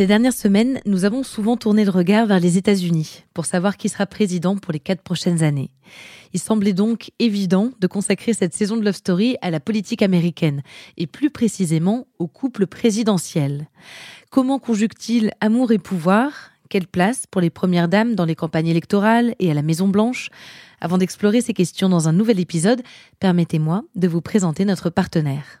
Ces dernières semaines, nous avons souvent tourné le regard vers les États-Unis pour savoir qui sera président pour les quatre prochaines années. Il semblait donc évident de consacrer cette saison de Love Story à la politique américaine, et plus précisément au couple présidentiel. Comment conjugue-t-il amour et pouvoir? Quelle place pour les premières dames dans les campagnes électorales et à la Maison Blanche? Avant d'explorer ces questions dans un nouvel épisode, permettez-moi de vous présenter notre partenaire.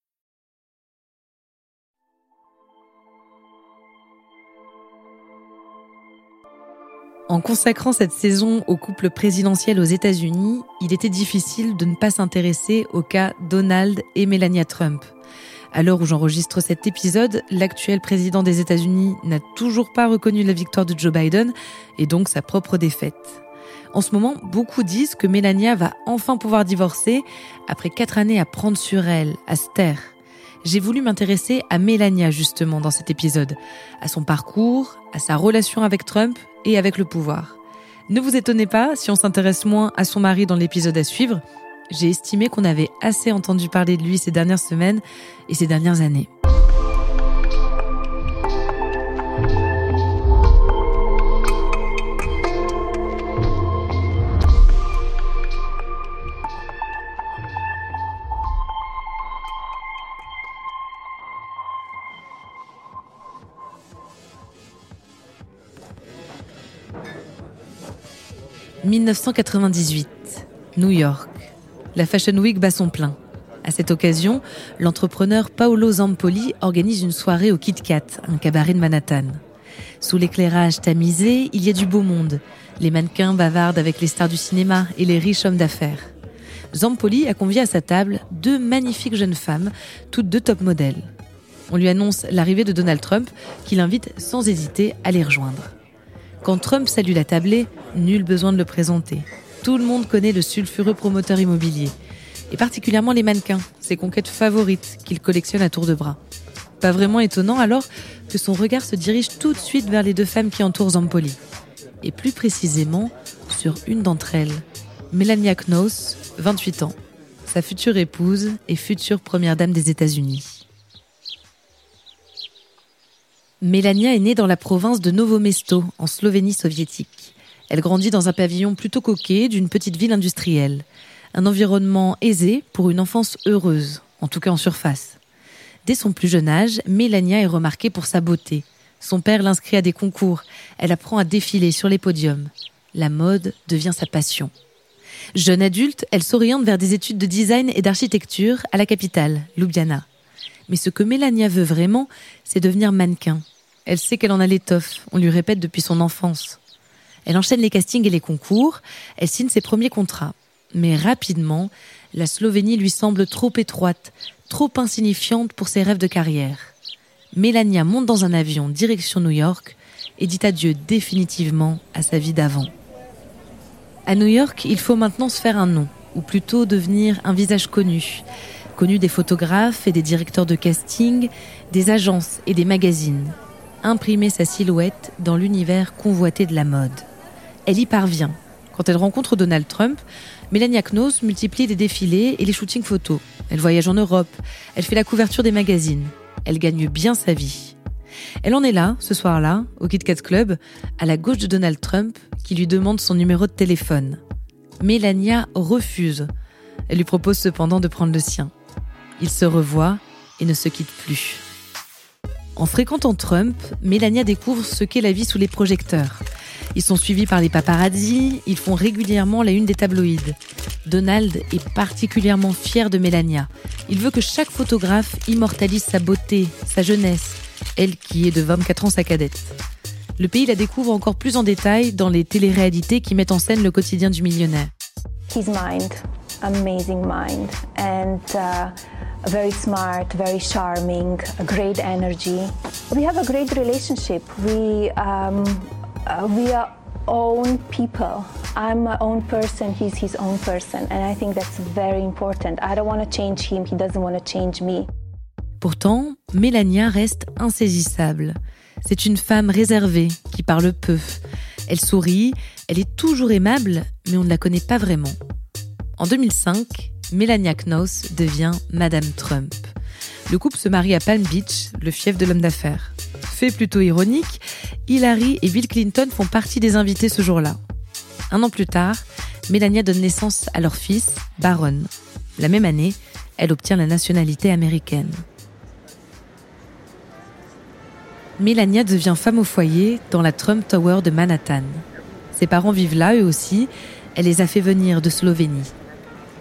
En consacrant cette saison au couple présidentiel aux États-Unis, il était difficile de ne pas s'intéresser au cas Donald et Melania Trump. À l'heure où j'enregistre cet épisode, l'actuel président des États-Unis n'a toujours pas reconnu la victoire de Joe Biden et donc sa propre défaite. En ce moment, beaucoup disent que Melania va enfin pouvoir divorcer après quatre années à prendre sur elle, à se taire. J'ai voulu m'intéresser à Melania justement dans cet épisode, à son parcours, à sa relation avec Trump et avec le pouvoir. Ne vous étonnez pas si on s'intéresse moins à son mari dans l'épisode à suivre. J'ai estimé qu'on avait assez entendu parler de lui ces dernières semaines et ces dernières années. 1998, New York. La Fashion Week bat son plein. À cette occasion, l'entrepreneur Paolo Zampoli organise une soirée au Kit Kat, un cabaret de Manhattan. Sous l'éclairage tamisé, il y a du beau monde. Les mannequins bavardent avec les stars du cinéma et les riches hommes d'affaires. Zampoli a convié à sa table deux magnifiques jeunes femmes, toutes deux top modèles. On lui annonce l'arrivée de Donald Trump, qui l'invite sans hésiter à les rejoindre. Quand Trump salue la tablée, nul besoin de le présenter. Tout le monde connaît le sulfureux promoteur immobilier, et particulièrement les mannequins, ses conquêtes favorites qu'il collectionne à tour de bras. Pas vraiment étonnant alors que son regard se dirige tout de suite vers les deux femmes qui entourent Zampoli, et plus précisément sur une d'entre elles, Melania Knauss, 28 ans, sa future épouse et future première dame des États-Unis. Mélania est née dans la province de Novo Mesto, en Slovénie soviétique. Elle grandit dans un pavillon plutôt coquet d'une petite ville industrielle. Un environnement aisé pour une enfance heureuse, en tout cas en surface. Dès son plus jeune âge, Mélania est remarquée pour sa beauté. Son père l'inscrit à des concours. Elle apprend à défiler sur les podiums. La mode devient sa passion. Jeune adulte, elle s'oriente vers des études de design et d'architecture à la capitale, Ljubljana. Mais ce que Mélania veut vraiment, c'est devenir mannequin. Elle sait qu'elle en a l'étoffe, on lui répète depuis son enfance. Elle enchaîne les castings et les concours, elle signe ses premiers contrats. Mais rapidement, la Slovénie lui semble trop étroite, trop insignifiante pour ses rêves de carrière. Mélania monte dans un avion direction New York et dit adieu définitivement à sa vie d'avant. À New York, il faut maintenant se faire un nom, ou plutôt devenir un visage connu, connu des photographes et des directeurs de casting, des agences et des magazines imprimer sa silhouette dans l'univers convoité de la mode. Elle y parvient. Quand elle rencontre Donald Trump, Melania Knauss multiplie les défilés et les shootings photos. Elle voyage en Europe, elle fait la couverture des magazines. Elle gagne bien sa vie. Elle en est là, ce soir-là, au Kit Kat Club, à la gauche de Donald Trump, qui lui demande son numéro de téléphone. Melania refuse. Elle lui propose cependant de prendre le sien. Ils se revoient et ne se quittent plus. En fréquentant Trump, Melania découvre ce qu'est la vie sous les projecteurs. Ils sont suivis par les paparazzi, ils font régulièrement la une des tabloïds. Donald est particulièrement fier de Melania. Il veut que chaque photographe immortalise sa beauté, sa jeunesse, elle qui est de 24 ans sa cadette. Le pays la découvre encore plus en détail dans les téléréalités qui mettent en scène le quotidien du millionnaire. Very smart, very charming, great energy. We have a great relationship. We um, uh, we are own people. I'm my own person, he's his own person, and I think that's very important. I don't want to change him, he doesn't want to change me. Pourtant, Mélania reste insaisissable. C'est une femme réservée qui parle peu. Elle sourit, elle est toujours aimable, mais on ne la connaît pas vraiment. En 2005, Melania Knauss devient Madame Trump. Le couple se marie à Palm Beach, le fief de l'homme d'affaires. Fait plutôt ironique, Hillary et Bill Clinton font partie des invités ce jour-là. Un an plus tard, Melania donne naissance à leur fils, Baron. La même année, elle obtient la nationalité américaine. Melania devient femme au foyer dans la Trump Tower de Manhattan. Ses parents vivent là, eux aussi. Elle les a fait venir de Slovénie.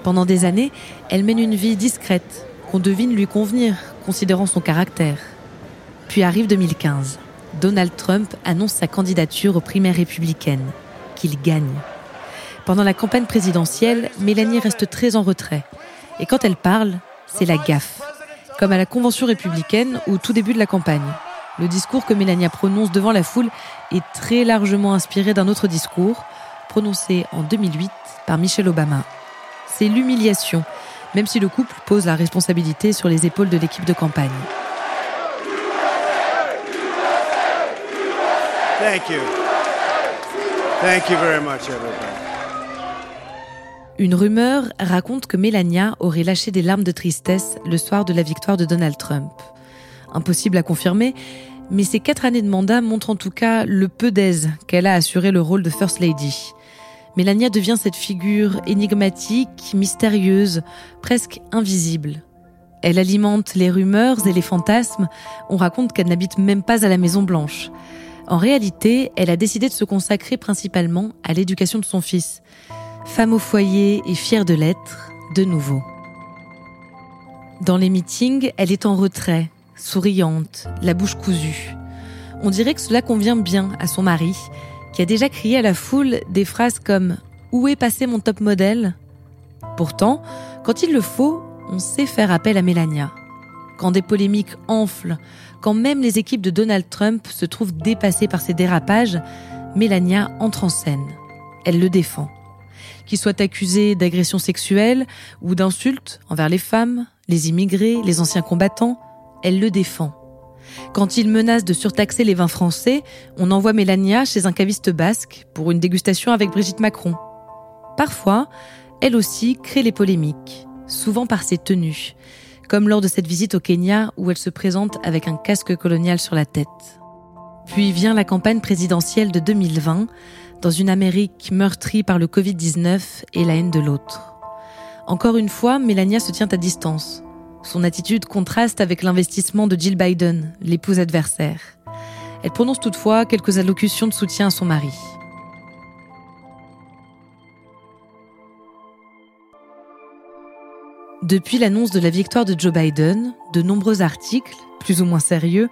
Pendant des années, elle mène une vie discrète, qu'on devine lui convenir, considérant son caractère. Puis arrive 2015. Donald Trump annonce sa candidature aux primaires républicaines, qu'il gagne. Pendant la campagne présidentielle, Mélanie reste très en retrait. Et quand elle parle, c'est la gaffe. Comme à la convention républicaine au tout début de la campagne. Le discours que Mélania prononce devant la foule est très largement inspiré d'un autre discours, prononcé en 2008 par Michelle Obama. C'est l'humiliation, même si le couple pose la responsabilité sur les épaules de l'équipe de campagne. Thank you. Thank you very much, Une rumeur raconte que Melania aurait lâché des larmes de tristesse le soir de la victoire de Donald Trump. Impossible à confirmer, mais ces quatre années de mandat montrent en tout cas le peu d'aise qu'elle a assuré le rôle de First Lady. Melania devient cette figure énigmatique, mystérieuse, presque invisible. Elle alimente les rumeurs et les fantasmes. On raconte qu'elle n'habite même pas à la Maison Blanche. En réalité, elle a décidé de se consacrer principalement à l'éducation de son fils. Femme au foyer et fière de l'être, de nouveau. Dans les meetings, elle est en retrait, souriante, la bouche cousue. On dirait que cela convient bien à son mari, qui a déjà crié à la foule des phrases comme ⁇ Où est passé mon top modèle ?⁇ Pourtant, quand il le faut, on sait faire appel à Mélania. Quand des polémiques enflent, quand même les équipes de Donald Trump se trouvent dépassées par ses dérapages, Mélania entre en scène. Elle le défend. Qu'il soit accusé d'agression sexuelle ou d'insultes envers les femmes, les immigrés, les anciens combattants, elle le défend. Quand il menace de surtaxer les vins français, on envoie Mélania chez un caviste basque pour une dégustation avec Brigitte Macron. Parfois, elle aussi crée les polémiques, souvent par ses tenues, comme lors de cette visite au Kenya où elle se présente avec un casque colonial sur la tête. Puis vient la campagne présidentielle de 2020, dans une Amérique meurtrie par le Covid-19 et la haine de l'autre. Encore une fois, Mélania se tient à distance, son attitude contraste avec l'investissement de Jill Biden, l'épouse adversaire. Elle prononce toutefois quelques allocutions de soutien à son mari. Depuis l'annonce de la victoire de Joe Biden, de nombreux articles, plus ou moins sérieux,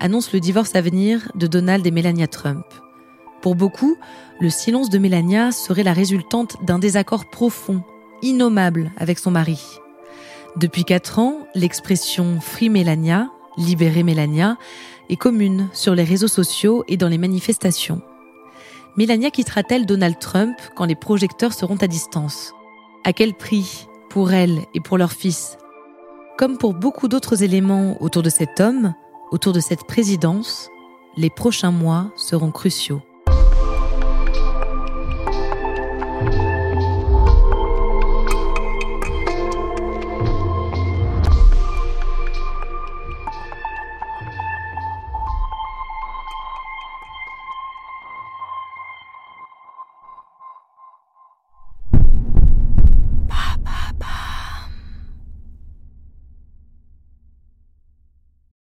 annoncent le divorce à venir de Donald et Melania Trump. Pour beaucoup, le silence de Melania serait la résultante d'un désaccord profond, innommable avec son mari. Depuis quatre ans, l'expression Free Melania, libérer Melania, est commune sur les réseaux sociaux et dans les manifestations. Melania quittera-t-elle Donald Trump quand les projecteurs seront à distance? À quel prix? Pour elle et pour leur fils? Comme pour beaucoup d'autres éléments autour de cet homme, autour de cette présidence, les prochains mois seront cruciaux.